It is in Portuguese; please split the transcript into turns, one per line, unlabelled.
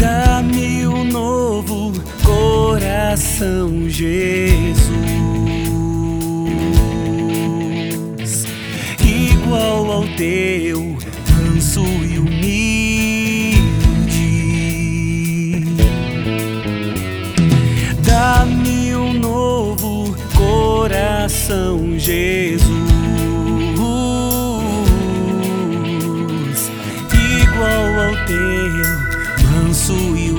Dá-me o novo coração, Jesus, igual ao teu, manso e Jesus, igual ao teu, manso e